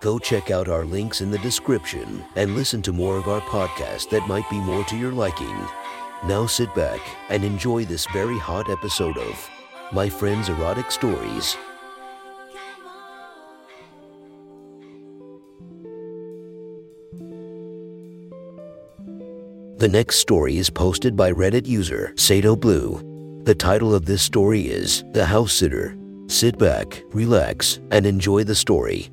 Go check out our links in the description and listen to more of our podcast that might be more to your liking. Now sit back and enjoy this very hot episode of My Friend's Erotic Stories. The next story is posted by Reddit user Sato Blue. The title of this story is The House Sitter. Sit back, relax, and enjoy the story.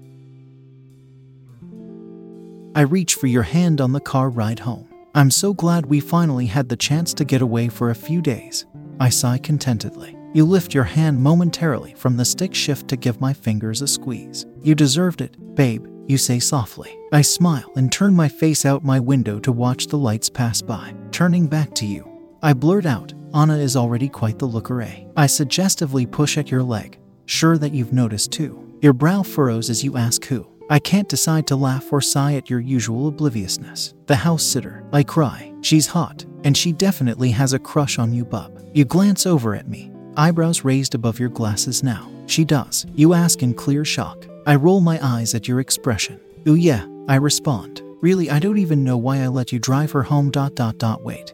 I reach for your hand on the car ride home. I'm so glad we finally had the chance to get away for a few days. I sigh contentedly. You lift your hand momentarily from the stick shift to give my fingers a squeeze. You deserved it, babe, you say softly. I smile and turn my face out my window to watch the lights pass by. Turning back to you, I blurt out, Anna is already quite the looker, eh? I suggestively push at your leg, sure that you've noticed too. Your brow furrows as you ask who. I can't decide to laugh or sigh at your usual obliviousness. The house sitter, I cry. She's hot, and she definitely has a crush on you, bub. You glance over at me, eyebrows raised above your glasses now. She does. You ask in clear shock. I roll my eyes at your expression. Ooh, yeah, I respond. Really, I don't even know why I let you drive her home. Dot dot dot. Wait.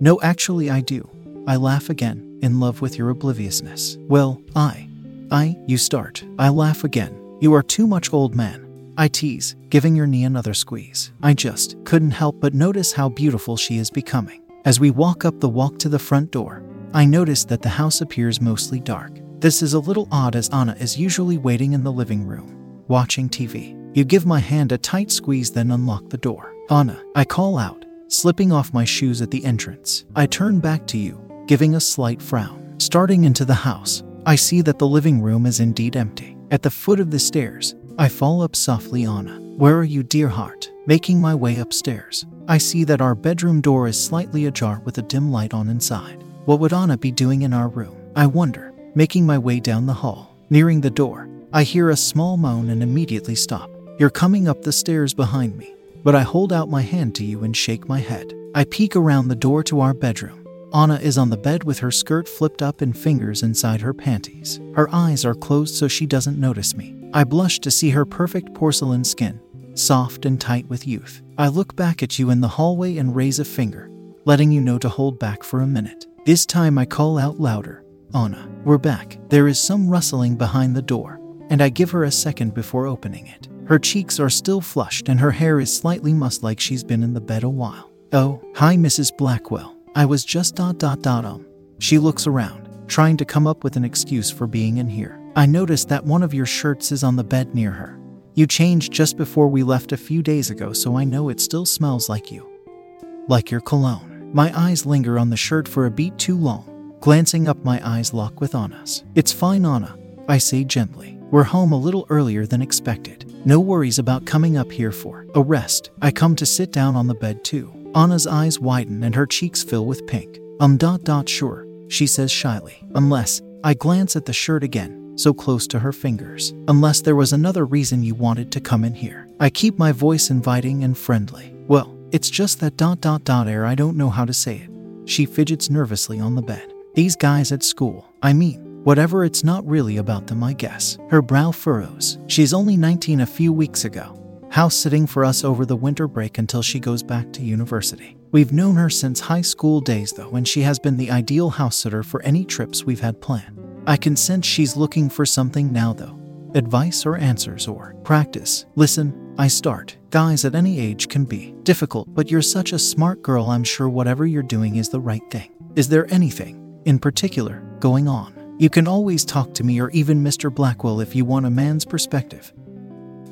No, actually, I do. I laugh again, in love with your obliviousness. Well, I. I, you start. I laugh again. You are too much, old man. I tease, giving your knee another squeeze. I just couldn't help but notice how beautiful she is becoming. As we walk up the walk to the front door, I notice that the house appears mostly dark. This is a little odd as Anna is usually waiting in the living room, watching TV. You give my hand a tight squeeze, then unlock the door. Anna, I call out, slipping off my shoes at the entrance. I turn back to you, giving a slight frown. Starting into the house, I see that the living room is indeed empty. At the foot of the stairs, I fall up softly, Anna. Where are you, dear heart? Making my way upstairs, I see that our bedroom door is slightly ajar with a dim light on inside. What would Anna be doing in our room? I wonder. Making my way down the hall, nearing the door, I hear a small moan and immediately stop. You're coming up the stairs behind me, but I hold out my hand to you and shake my head. I peek around the door to our bedroom. Anna is on the bed with her skirt flipped up and fingers inside her panties. Her eyes are closed so she doesn't notice me. I blush to see her perfect porcelain skin, soft and tight with youth. I look back at you in the hallway and raise a finger, letting you know to hold back for a minute. This time I call out louder Anna, we're back. There is some rustling behind the door, and I give her a second before opening it. Her cheeks are still flushed and her hair is slightly mussed like she's been in the bed a while. Oh, hi, Mrs. Blackwell. I was just dot dot dot um. She looks around, trying to come up with an excuse for being in here. I noticed that one of your shirts is on the bed near her. You changed just before we left a few days ago, so I know it still smells like you. Like your cologne. My eyes linger on the shirt for a beat too long. Glancing up, my eyes lock with Anna's. It's fine, Anna, I say gently. We're home a little earlier than expected. No worries about coming up here for a rest. I come to sit down on the bed too. Anna's eyes widen and her cheeks fill with pink. Um dot dot sure, she says shyly. Unless I glance at the shirt again, so close to her fingers. Unless there was another reason you wanted to come in here. I keep my voice inviting and friendly. Well, it's just that dot dot dot air I don't know how to say it. She fidgets nervously on the bed. These guys at school, I mean, whatever it's not really about them, I guess. Her brow furrows. She's only 19 a few weeks ago house sitting for us over the winter break until she goes back to university. We've known her since high school days, though, and she has been the ideal house sitter for any trips we've had planned. I can sense she's looking for something now, though advice or answers or practice. Listen, I start. Guys at any age can be difficult, but you're such a smart girl, I'm sure whatever you're doing is the right thing. Is there anything, in particular, going on? You can always talk to me or even Mr. Blackwell if you want a man's perspective.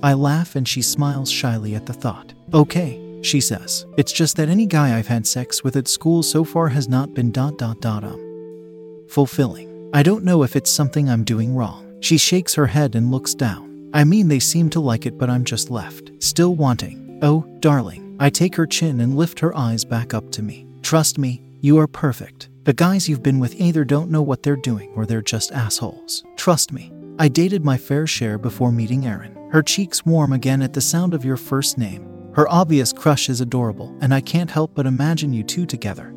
I laugh and she smiles shyly at the thought. Okay, she says. It's just that any guy I've had sex with at school so far has not been dot dot dot um fulfilling. I don't know if it's something I'm doing wrong. She shakes her head and looks down. I mean, they seem to like it, but I'm just left, still wanting. Oh, darling, I take her chin and lift her eyes back up to me. Trust me, you are perfect. The guys you've been with either don't know what they're doing or they're just assholes. Trust me. I dated my fair share before meeting Erin. Her cheeks warm again at the sound of your first name. Her obvious crush is adorable, and I can't help but imagine you two together.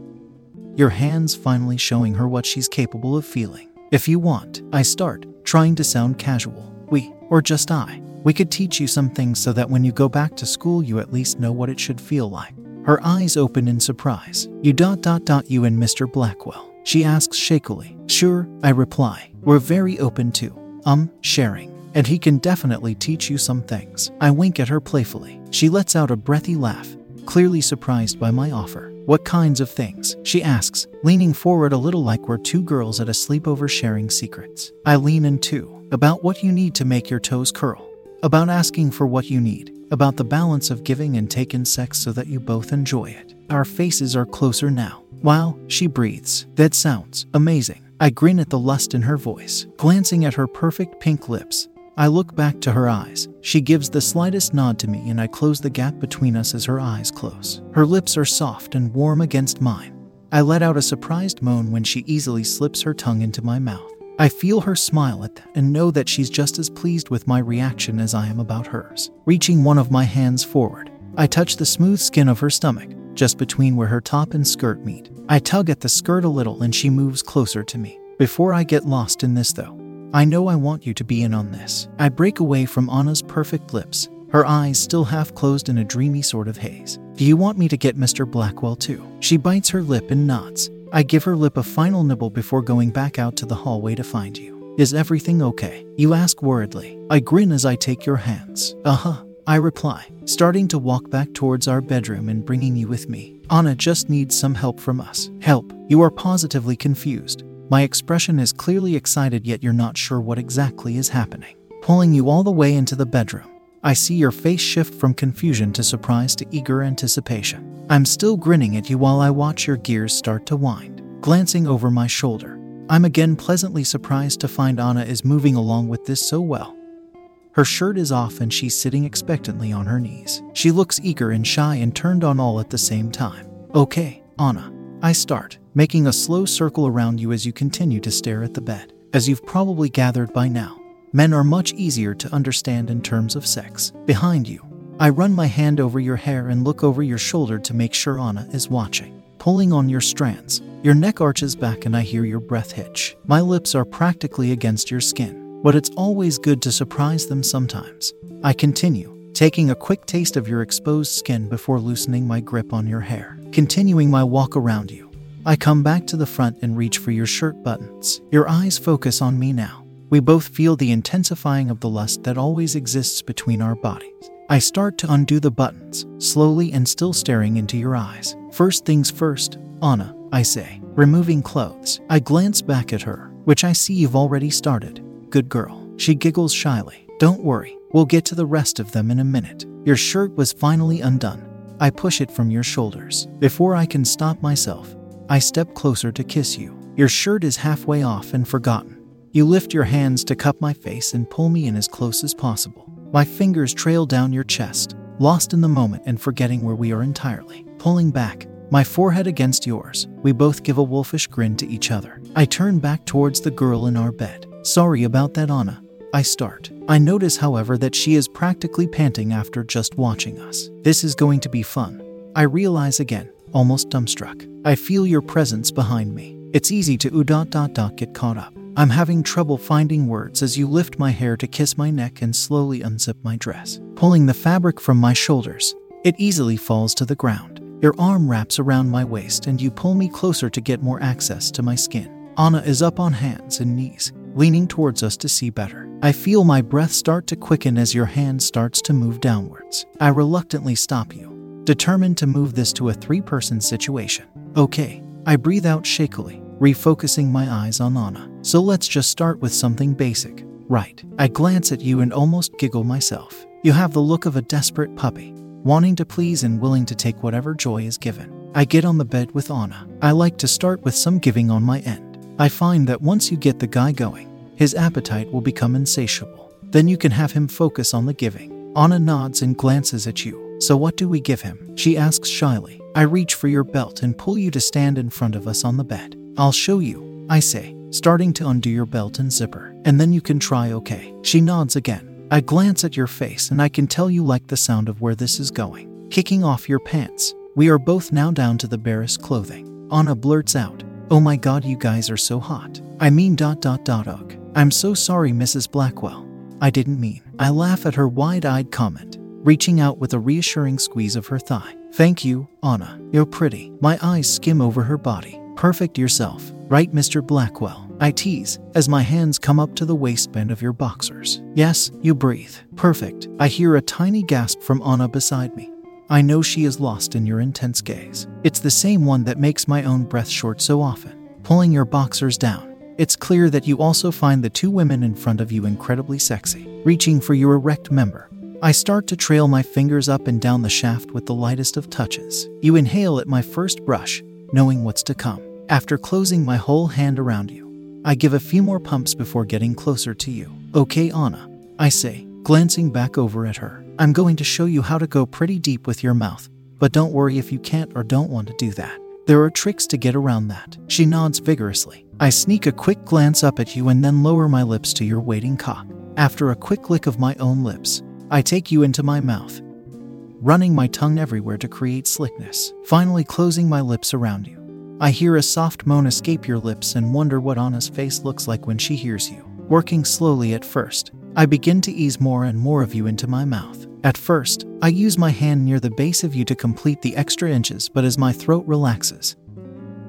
Your hands finally showing her what she's capable of feeling. If you want, I start, trying to sound casual. We, or just I, we could teach you some things so that when you go back to school, you at least know what it should feel like. Her eyes open in surprise. You dot dot dot you and Mr. Blackwell. She asks shakily. Sure, I reply. We're very open to, um, sharing. And he can definitely teach you some things. I wink at her playfully. She lets out a breathy laugh, clearly surprised by my offer. What kinds of things? She asks, leaning forward a little like we're two girls at a sleepover sharing secrets. I lean in too. About what you need to make your toes curl. About asking for what you need. About the balance of giving and taking sex so that you both enjoy it. Our faces are closer now. Wow, she breathes. That sounds amazing. I grin at the lust in her voice, glancing at her perfect pink lips. I look back to her eyes. She gives the slightest nod to me, and I close the gap between us as her eyes close. Her lips are soft and warm against mine. I let out a surprised moan when she easily slips her tongue into my mouth. I feel her smile at that and know that she's just as pleased with my reaction as I am about hers. Reaching one of my hands forward, I touch the smooth skin of her stomach, just between where her top and skirt meet. I tug at the skirt a little and she moves closer to me. Before I get lost in this, though, I know I want you to be in on this. I break away from Anna's perfect lips, her eyes still half closed in a dreamy sort of haze. Do you want me to get Mr. Blackwell too? She bites her lip and nods. I give her lip a final nibble before going back out to the hallway to find you. Is everything okay? You ask worriedly. I grin as I take your hands. Uh huh. I reply, starting to walk back towards our bedroom and bringing you with me. Anna just needs some help from us. Help. You are positively confused. My expression is clearly excited, yet you're not sure what exactly is happening. Pulling you all the way into the bedroom, I see your face shift from confusion to surprise to eager anticipation. I'm still grinning at you while I watch your gears start to wind. Glancing over my shoulder, I'm again pleasantly surprised to find Anna is moving along with this so well. Her shirt is off and she's sitting expectantly on her knees. She looks eager and shy and turned on all at the same time. Okay, Anna, I start, making a slow circle around you as you continue to stare at the bed. As you've probably gathered by now, men are much easier to understand in terms of sex. Behind you, I run my hand over your hair and look over your shoulder to make sure Anna is watching. Pulling on your strands, your neck arches back and I hear your breath hitch. My lips are practically against your skin, but it's always good to surprise them sometimes. I continue, taking a quick taste of your exposed skin before loosening my grip on your hair. Continuing my walk around you, I come back to the front and reach for your shirt buttons. Your eyes focus on me now. We both feel the intensifying of the lust that always exists between our bodies. I start to undo the buttons, slowly and still staring into your eyes. First things first, Anna, I say, removing clothes. I glance back at her, which I see you've already started. Good girl. She giggles shyly. Don't worry, we'll get to the rest of them in a minute. Your shirt was finally undone. I push it from your shoulders. Before I can stop myself, I step closer to kiss you. Your shirt is halfway off and forgotten. You lift your hands to cup my face and pull me in as close as possible. My fingers trail down your chest, lost in the moment and forgetting where we are entirely. Pulling back, my forehead against yours, we both give a wolfish grin to each other. I turn back towards the girl in our bed. Sorry about that, Anna. I start. I notice, however, that she is practically panting after just watching us. This is going to be fun. I realize again, almost dumbstruck. I feel your presence behind me. It's easy to dot dot dot get caught up. I'm having trouble finding words as you lift my hair to kiss my neck and slowly unzip my dress. Pulling the fabric from my shoulders, it easily falls to the ground. Your arm wraps around my waist and you pull me closer to get more access to my skin. Anna is up on hands and knees, leaning towards us to see better. I feel my breath start to quicken as your hand starts to move downwards. I reluctantly stop you, determined to move this to a three person situation. Okay, I breathe out shakily, refocusing my eyes on Anna. So let's just start with something basic. Right. I glance at you and almost giggle myself. You have the look of a desperate puppy, wanting to please and willing to take whatever joy is given. I get on the bed with Anna. I like to start with some giving on my end. I find that once you get the guy going, his appetite will become insatiable. Then you can have him focus on the giving. Anna nods and glances at you, So, what do we give him? She asks shyly. I reach for your belt and pull you to stand in front of us on the bed. I'll show you, I say, starting to undo your belt and zipper, and then you can try, okay? She nods again. I glance at your face and I can tell you like the sound of where this is going. Kicking off your pants. We are both now down to the barest clothing. Anna blurts out, Oh my god, you guys are so hot. I mean, dot dot dot ugh. I'm so sorry, Mrs. Blackwell. I didn't mean. I laugh at her wide eyed comment, reaching out with a reassuring squeeze of her thigh. Thank you, Anna. You're pretty. My eyes skim over her body. Perfect yourself, right, Mr. Blackwell? I tease as my hands come up to the waistband of your boxers. Yes, you breathe. Perfect. I hear a tiny gasp from Anna beside me. I know she is lost in your intense gaze. It's the same one that makes my own breath short so often. Pulling your boxers down, it's clear that you also find the two women in front of you incredibly sexy. Reaching for your erect member, I start to trail my fingers up and down the shaft with the lightest of touches. You inhale at my first brush, knowing what's to come. After closing my whole hand around you, I give a few more pumps before getting closer to you. Okay, Anna, I say, glancing back over at her. I'm going to show you how to go pretty deep with your mouth, but don't worry if you can't or don't want to do that. There are tricks to get around that. She nods vigorously. I sneak a quick glance up at you and then lower my lips to your waiting cock. After a quick lick of my own lips, I take you into my mouth, running my tongue everywhere to create slickness, finally closing my lips around you. I hear a soft moan escape your lips and wonder what Anna's face looks like when she hears you. Working slowly at first, I begin to ease more and more of you into my mouth. At first, I use my hand near the base of you to complete the extra inches, but as my throat relaxes,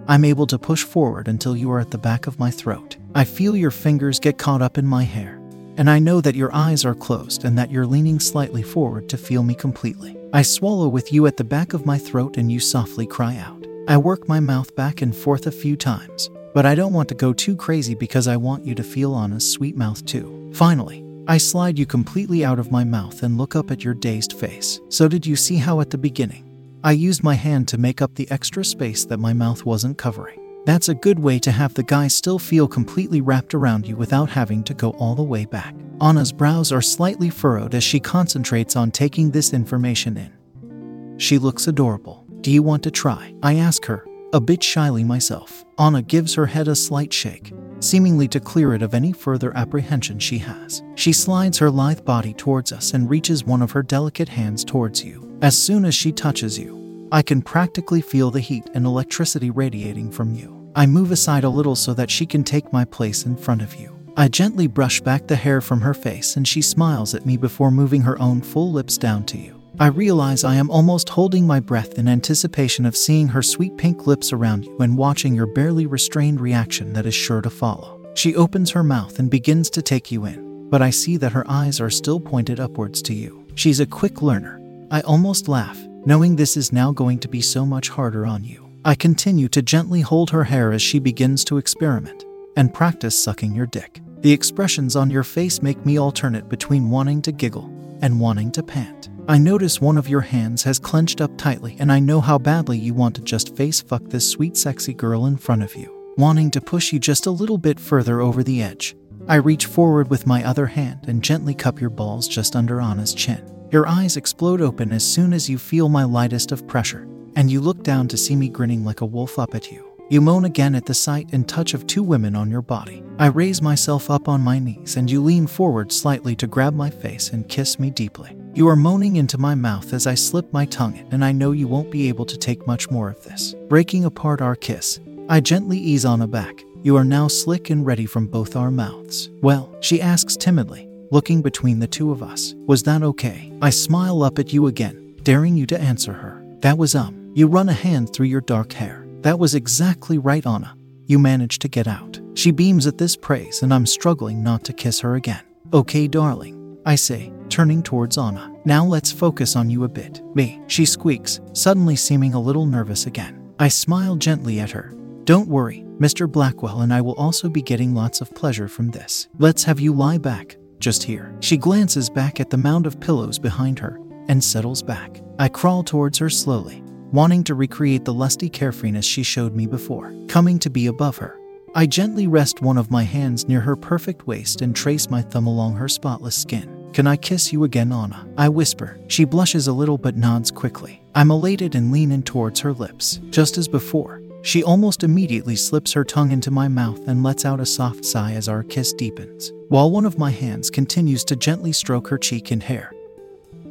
I'm able to push forward until you are at the back of my throat. I feel your fingers get caught up in my hair, and I know that your eyes are closed and that you're leaning slightly forward to feel me completely. I swallow with you at the back of my throat and you softly cry out. I work my mouth back and forth a few times, but I don't want to go too crazy because I want you to feel Anna's sweet mouth too. Finally, I slide you completely out of my mouth and look up at your dazed face. So, did you see how at the beginning, I used my hand to make up the extra space that my mouth wasn't covering? That's a good way to have the guy still feel completely wrapped around you without having to go all the way back. Anna's brows are slightly furrowed as she concentrates on taking this information in. She looks adorable. Do you want to try? I ask her, a bit shyly myself. Anna gives her head a slight shake, seemingly to clear it of any further apprehension she has. She slides her lithe body towards us and reaches one of her delicate hands towards you. As soon as she touches you, I can practically feel the heat and electricity radiating from you. I move aside a little so that she can take my place in front of you. I gently brush back the hair from her face and she smiles at me before moving her own full lips down to you. I realize I am almost holding my breath in anticipation of seeing her sweet pink lips around you and watching your barely restrained reaction that is sure to follow. She opens her mouth and begins to take you in, but I see that her eyes are still pointed upwards to you. She's a quick learner. I almost laugh, knowing this is now going to be so much harder on you. I continue to gently hold her hair as she begins to experiment and practice sucking your dick. The expressions on your face make me alternate between wanting to giggle and wanting to pant. I notice one of your hands has clenched up tightly, and I know how badly you want to just face fuck this sweet, sexy girl in front of you, wanting to push you just a little bit further over the edge. I reach forward with my other hand and gently cup your balls just under Anna's chin. Your eyes explode open as soon as you feel my lightest of pressure, and you look down to see me grinning like a wolf up at you. You moan again at the sight and touch of two women on your body. I raise myself up on my knees and you lean forward slightly to grab my face and kiss me deeply. You are moaning into my mouth as I slip my tongue in, and I know you won't be able to take much more of this. Breaking apart our kiss, I gently ease Anna back. You are now slick and ready from both our mouths. Well, she asks timidly, looking between the two of us. Was that okay? I smile up at you again, daring you to answer her. That was um. You run a hand through your dark hair. That was exactly right, Anna. You managed to get out. She beams at this praise, and I'm struggling not to kiss her again. Okay, darling, I say, turning towards Anna. Now let's focus on you a bit. Me, she squeaks, suddenly seeming a little nervous again. I smile gently at her. Don't worry, Mr. Blackwell and I will also be getting lots of pleasure from this. Let's have you lie back, just here. She glances back at the mound of pillows behind her and settles back. I crawl towards her slowly, wanting to recreate the lusty carefreeness she showed me before, coming to be above her. I gently rest one of my hands near her perfect waist and trace my thumb along her spotless skin. Can I kiss you again, Anna? I whisper. She blushes a little but nods quickly. I'm elated and lean in towards her lips. Just as before, she almost immediately slips her tongue into my mouth and lets out a soft sigh as our kiss deepens, while one of my hands continues to gently stroke her cheek and hair.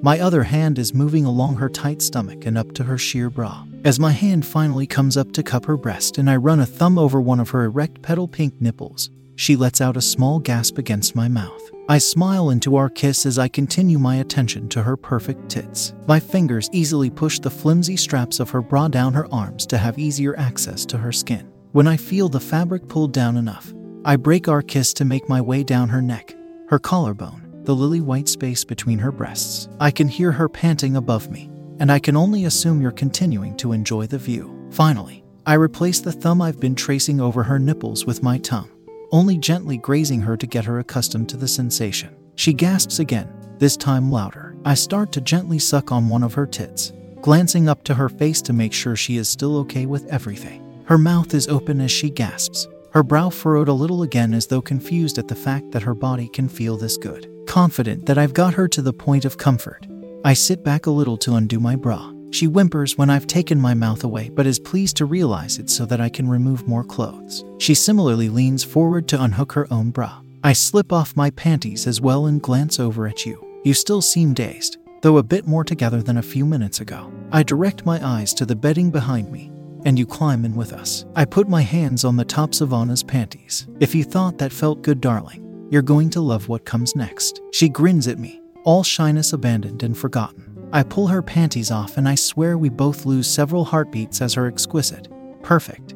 My other hand is moving along her tight stomach and up to her sheer bra. As my hand finally comes up to cup her breast and I run a thumb over one of her erect petal pink nipples, she lets out a small gasp against my mouth. I smile into our kiss as I continue my attention to her perfect tits. My fingers easily push the flimsy straps of her bra down her arms to have easier access to her skin. When I feel the fabric pulled down enough, I break our kiss to make my way down her neck, her collarbone, the lily white space between her breasts. I can hear her panting above me, and I can only assume you're continuing to enjoy the view. Finally, I replace the thumb I've been tracing over her nipples with my tongue only gently grazing her to get her accustomed to the sensation. She gasps again, this time louder. I start to gently suck on one of her tits, glancing up to her face to make sure she is still okay with everything. Her mouth is open as she gasps, her brow furrowed a little again as though confused at the fact that her body can feel this good. Confident that I've got her to the point of comfort, I sit back a little to undo my bra. She whimpers when I've taken my mouth away, but is pleased to realize it so that I can remove more clothes. She similarly leans forward to unhook her own bra. I slip off my panties as well and glance over at you. You still seem dazed, though a bit more together than a few minutes ago. I direct my eyes to the bedding behind me, and you climb in with us. I put my hands on the tops of Anna's panties. If you thought that felt good, darling, you're going to love what comes next. She grins at me, all shyness abandoned and forgotten. I pull her panties off and I swear we both lose several heartbeats as her exquisite, perfect,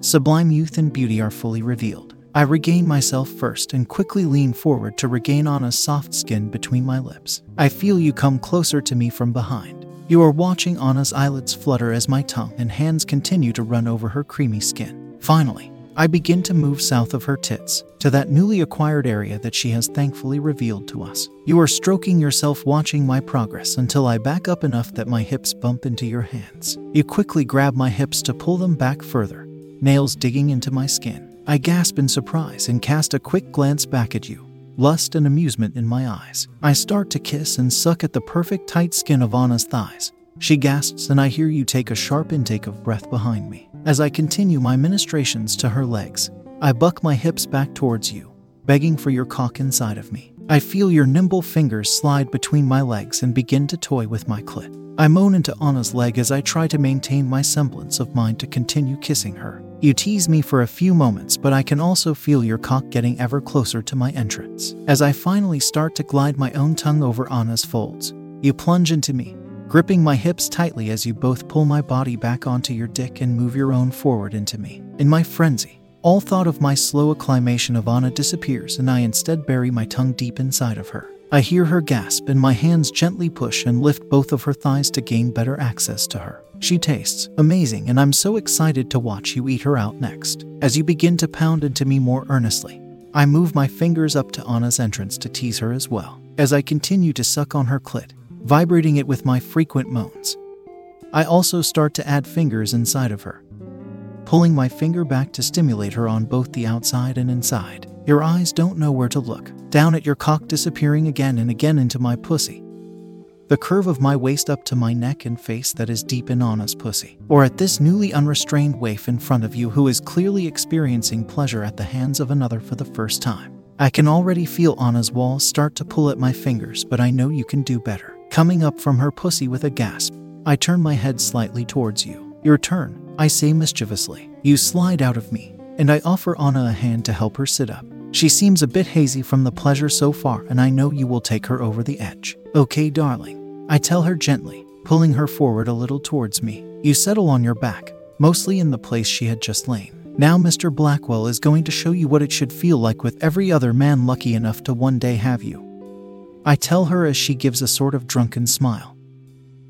sublime youth and beauty are fully revealed. I regain myself first and quickly lean forward to regain Anna's soft skin between my lips. I feel you come closer to me from behind. You are watching Anna's eyelids flutter as my tongue and hands continue to run over her creamy skin. Finally, I begin to move south of her tits, to that newly acquired area that she has thankfully revealed to us. You are stroking yourself watching my progress until I back up enough that my hips bump into your hands. You quickly grab my hips to pull them back further, nails digging into my skin. I gasp in surprise and cast a quick glance back at you, lust and amusement in my eyes. I start to kiss and suck at the perfect tight skin of Anna's thighs. She gasps, and I hear you take a sharp intake of breath behind me. As I continue my ministrations to her legs, I buck my hips back towards you, begging for your cock inside of me. I feel your nimble fingers slide between my legs and begin to toy with my clit. I moan into Anna's leg as I try to maintain my semblance of mind to continue kissing her. You tease me for a few moments, but I can also feel your cock getting ever closer to my entrance. As I finally start to glide my own tongue over Anna's folds, you plunge into me, gripping my hips tightly as you both pull my body back onto your dick and move your own forward into me. In my frenzy, all thought of my slow acclimation of Anna disappears, and I instead bury my tongue deep inside of her. I hear her gasp, and my hands gently push and lift both of her thighs to gain better access to her. She tastes amazing, and I'm so excited to watch you eat her out next. As you begin to pound into me more earnestly, I move my fingers up to Anna's entrance to tease her as well. As I continue to suck on her clit, vibrating it with my frequent moans. I also start to add fingers inside of her, pulling my finger back to stimulate her on both the outside and inside. Your eyes don't know where to look, down at your cock disappearing again and again into my pussy. The curve of my waist up to my neck and face that is deep in Anna's pussy, or at this newly unrestrained waif in front of you who is clearly experiencing pleasure at the hands of another for the first time. I can already feel Anna's walls start to pull at my fingers, but I know you can do better. Coming up from her pussy with a gasp, I turn my head slightly towards you. Your turn, I say mischievously. You slide out of me, and I offer Anna a hand to help her sit up. She seems a bit hazy from the pleasure so far, and I know you will take her over the edge. Okay, darling. I tell her gently, pulling her forward a little towards me. You settle on your back, mostly in the place she had just lain. Now, Mr. Blackwell is going to show you what it should feel like with every other man lucky enough to one day have you. I tell her as she gives a sort of drunken smile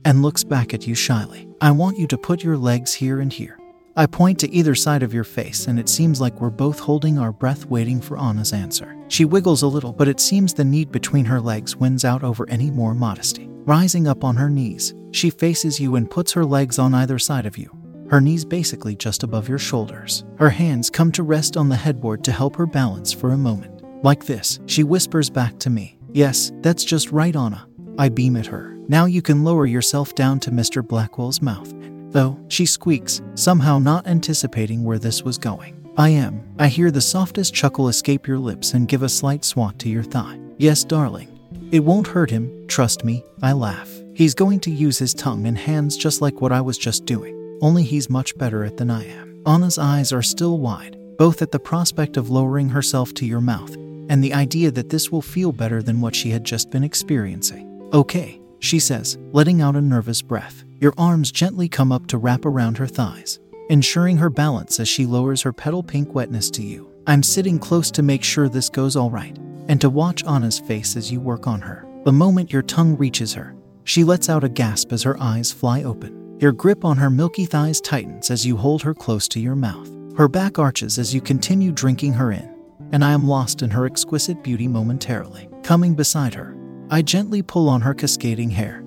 and looks back at you shyly. I want you to put your legs here and here. I point to either side of your face, and it seems like we're both holding our breath waiting for Anna's answer. She wiggles a little, but it seems the need between her legs wins out over any more modesty. Rising up on her knees, she faces you and puts her legs on either side of you, her knees basically just above your shoulders. Her hands come to rest on the headboard to help her balance for a moment. Like this, she whispers back to me Yes, that's just right, Anna. I beam at her. Now you can lower yourself down to Mr. Blackwell's mouth. Though, she squeaks, somehow not anticipating where this was going. I am. I hear the softest chuckle escape your lips and give a slight swat to your thigh. Yes, darling. It won't hurt him, trust me, I laugh. He's going to use his tongue and hands just like what I was just doing, only he's much better at than I am. Anna's eyes are still wide, both at the prospect of lowering herself to your mouth and the idea that this will feel better than what she had just been experiencing. Okay, she says, letting out a nervous breath. Your arms gently come up to wrap around her thighs, ensuring her balance as she lowers her petal pink wetness to you. I'm sitting close to make sure this goes all right, and to watch Anna's face as you work on her. The moment your tongue reaches her, she lets out a gasp as her eyes fly open. Your grip on her milky thighs tightens as you hold her close to your mouth. Her back arches as you continue drinking her in, and I am lost in her exquisite beauty momentarily. Coming beside her, I gently pull on her cascading hair,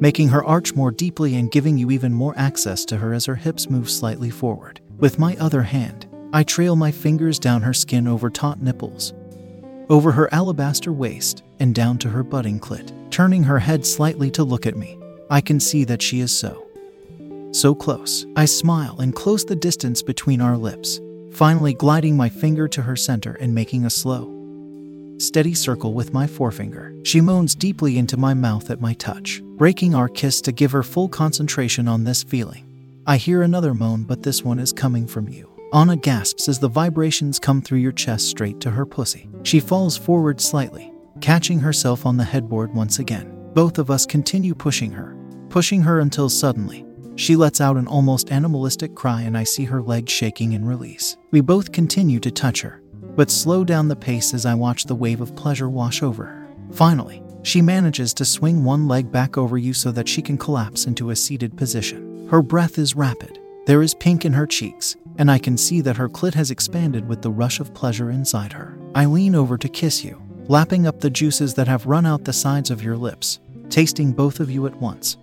making her arch more deeply and giving you even more access to her as her hips move slightly forward. With my other hand, I trail my fingers down her skin over taut nipples, over her alabaster waist, and down to her budding clit. Turning her head slightly to look at me, I can see that she is so, so close. I smile and close the distance between our lips, finally gliding my finger to her center and making a slow, steady circle with my forefinger. She moans deeply into my mouth at my touch, breaking our kiss to give her full concentration on this feeling. I hear another moan, but this one is coming from you. Anna gasps as the vibrations come through your chest straight to her pussy. She falls forward slightly, catching herself on the headboard once again. Both of us continue pushing her, pushing her until suddenly, she lets out an almost animalistic cry and I see her legs shaking in release. We both continue to touch her, but slow down the pace as I watch the wave of pleasure wash over her. Finally, she manages to swing one leg back over you so that she can collapse into a seated position. Her breath is rapid. There is pink in her cheeks, and I can see that her clit has expanded with the rush of pleasure inside her. I lean over to kiss you, lapping up the juices that have run out the sides of your lips, tasting both of you at once.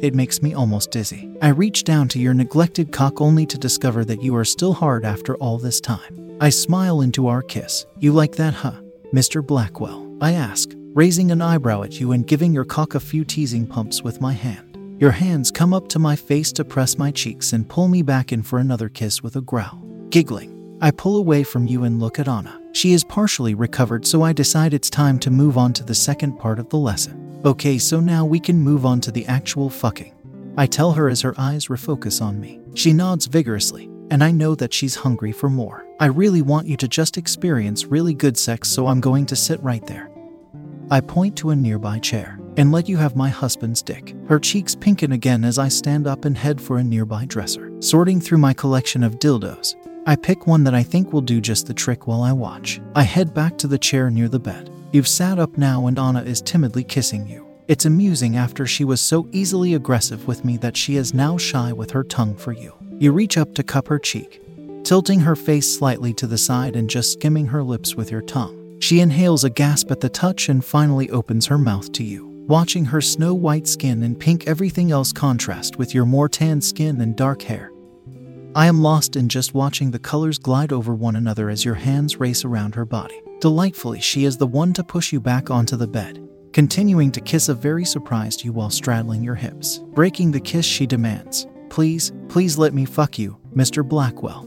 It makes me almost dizzy. I reach down to your neglected cock only to discover that you are still hard after all this time. I smile into our kiss. You like that, huh? Mr. Blackwell, I ask, raising an eyebrow at you and giving your cock a few teasing pumps with my hand. Your hands come up to my face to press my cheeks and pull me back in for another kiss with a growl. Giggling, I pull away from you and look at Anna. She is partially recovered, so I decide it's time to move on to the second part of the lesson. Okay, so now we can move on to the actual fucking. I tell her as her eyes refocus on me. She nods vigorously, and I know that she's hungry for more. I really want you to just experience really good sex, so I'm going to sit right there. I point to a nearby chair and let you have my husband's dick. Her cheeks pinken again as I stand up and head for a nearby dresser. Sorting through my collection of dildos, I pick one that I think will do just the trick while I watch. I head back to the chair near the bed. You've sat up now, and Anna is timidly kissing you. It's amusing after she was so easily aggressive with me that she is now shy with her tongue for you. You reach up to cup her cheek, tilting her face slightly to the side and just skimming her lips with your tongue. She inhales a gasp at the touch and finally opens her mouth to you. Watching her snow white skin and pink everything else contrast with your more tan skin and dark hair. I am lost in just watching the colors glide over one another as your hands race around her body. Delightfully, she is the one to push you back onto the bed, continuing to kiss a very surprised you while straddling your hips. Breaking the kiss, she demands, Please, please let me fuck you, Mr. Blackwell.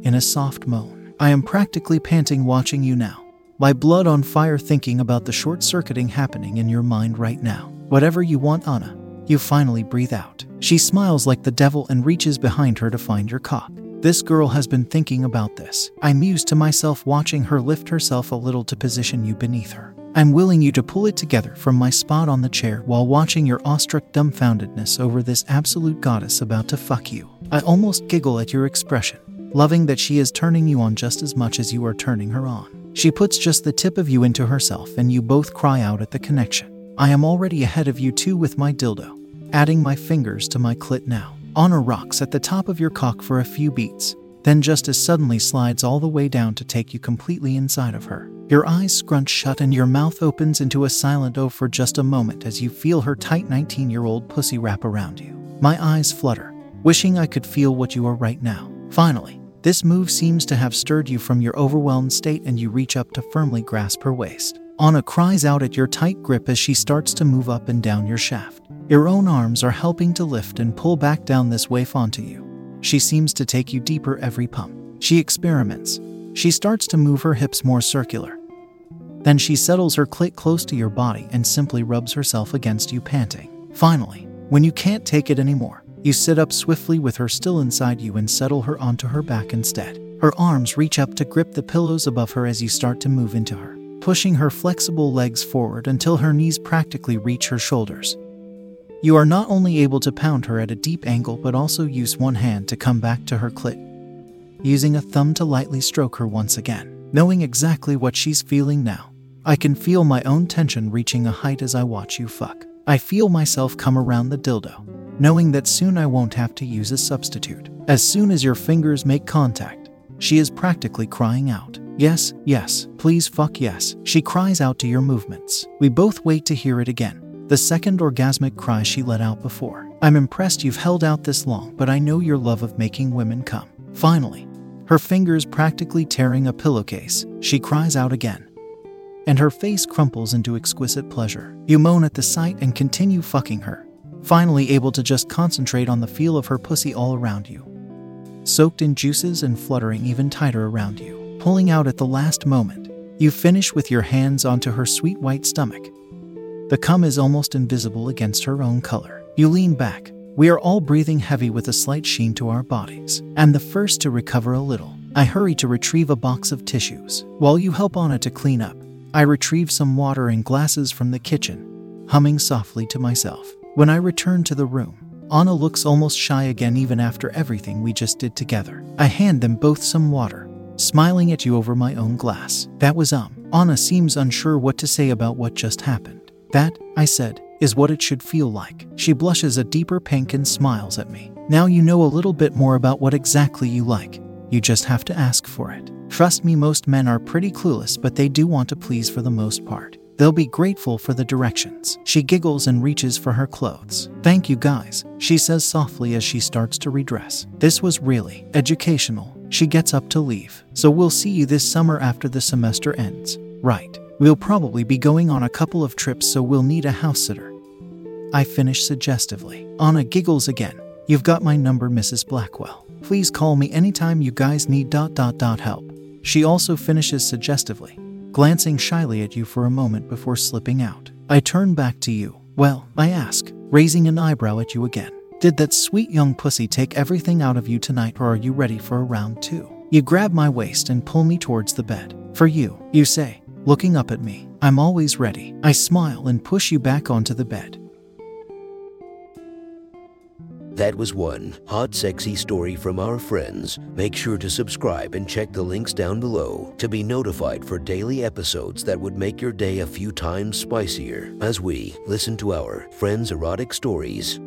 In a soft moan, I am practically panting watching you now, my blood on fire thinking about the short circuiting happening in your mind right now. Whatever you want, Anna, you finally breathe out. She smiles like the devil and reaches behind her to find your cock. This girl has been thinking about this. I muse to myself watching her lift herself a little to position you beneath her. I'm willing you to pull it together from my spot on the chair while watching your awestruck dumbfoundedness over this absolute goddess about to fuck you. I almost giggle at your expression, loving that she is turning you on just as much as you are turning her on. She puts just the tip of you into herself, and you both cry out at the connection. I am already ahead of you two with my dildo, adding my fingers to my clit now. Anna rocks at the top of your cock for a few beats, then just as suddenly slides all the way down to take you completely inside of her. Your eyes scrunch shut and your mouth opens into a silent O for just a moment as you feel her tight 19 year old pussy wrap around you. My eyes flutter, wishing I could feel what you are right now. Finally, this move seems to have stirred you from your overwhelmed state and you reach up to firmly grasp her waist. Anna cries out at your tight grip as she starts to move up and down your shaft. Your own arms are helping to lift and pull back down this wave onto you. She seems to take you deeper every pump. She experiments. She starts to move her hips more circular. Then she settles her clit close to your body and simply rubs herself against you, panting. Finally, when you can't take it anymore, you sit up swiftly with her still inside you and settle her onto her back instead. Her arms reach up to grip the pillows above her as you start to move into her, pushing her flexible legs forward until her knees practically reach her shoulders. You are not only able to pound her at a deep angle but also use one hand to come back to her clit, using a thumb to lightly stroke her once again. Knowing exactly what she's feeling now, I can feel my own tension reaching a height as I watch you fuck. I feel myself come around the dildo, knowing that soon I won't have to use a substitute. As soon as your fingers make contact, she is practically crying out. Yes, yes, please fuck yes. She cries out to your movements. We both wait to hear it again. The second orgasmic cry she let out before. I'm impressed you've held out this long, but I know your love of making women come. Finally, her fingers practically tearing a pillowcase, she cries out again. And her face crumples into exquisite pleasure. You moan at the sight and continue fucking her, finally able to just concentrate on the feel of her pussy all around you. Soaked in juices and fluttering even tighter around you, pulling out at the last moment. You finish with your hands onto her sweet white stomach. The cum is almost invisible against her own color. You lean back. We are all breathing heavy with a slight sheen to our bodies. And the first to recover a little. I hurry to retrieve a box of tissues. While you help Anna to clean up, I retrieve some water and glasses from the kitchen, humming softly to myself. When I return to the room, Anna looks almost shy again even after everything we just did together. I hand them both some water, smiling at you over my own glass. That was um. Anna seems unsure what to say about what just happened. That, I said, is what it should feel like. She blushes a deeper pink and smiles at me. Now you know a little bit more about what exactly you like. You just have to ask for it. Trust me, most men are pretty clueless, but they do want to please for the most part. They'll be grateful for the directions. She giggles and reaches for her clothes. Thank you, guys, she says softly as she starts to redress. This was really educational. She gets up to leave. So we'll see you this summer after the semester ends. Right. We'll probably be going on a couple of trips, so we'll need a house sitter. I finish suggestively. Anna giggles again. You've got my number, Mrs. Blackwell. Please call me anytime you guys need dot dot dot help. She also finishes suggestively, glancing shyly at you for a moment before slipping out. I turn back to you. Well, I ask, raising an eyebrow at you again. Did that sweet young pussy take everything out of you tonight, or are you ready for a round two? You grab my waist and pull me towards the bed. For you, you say, looking up at me. I'm always ready. I smile and push you back onto the bed. That was one hot, sexy story from our friends. Make sure to subscribe and check the links down below to be notified for daily episodes that would make your day a few times spicier as we listen to our friends' erotic stories.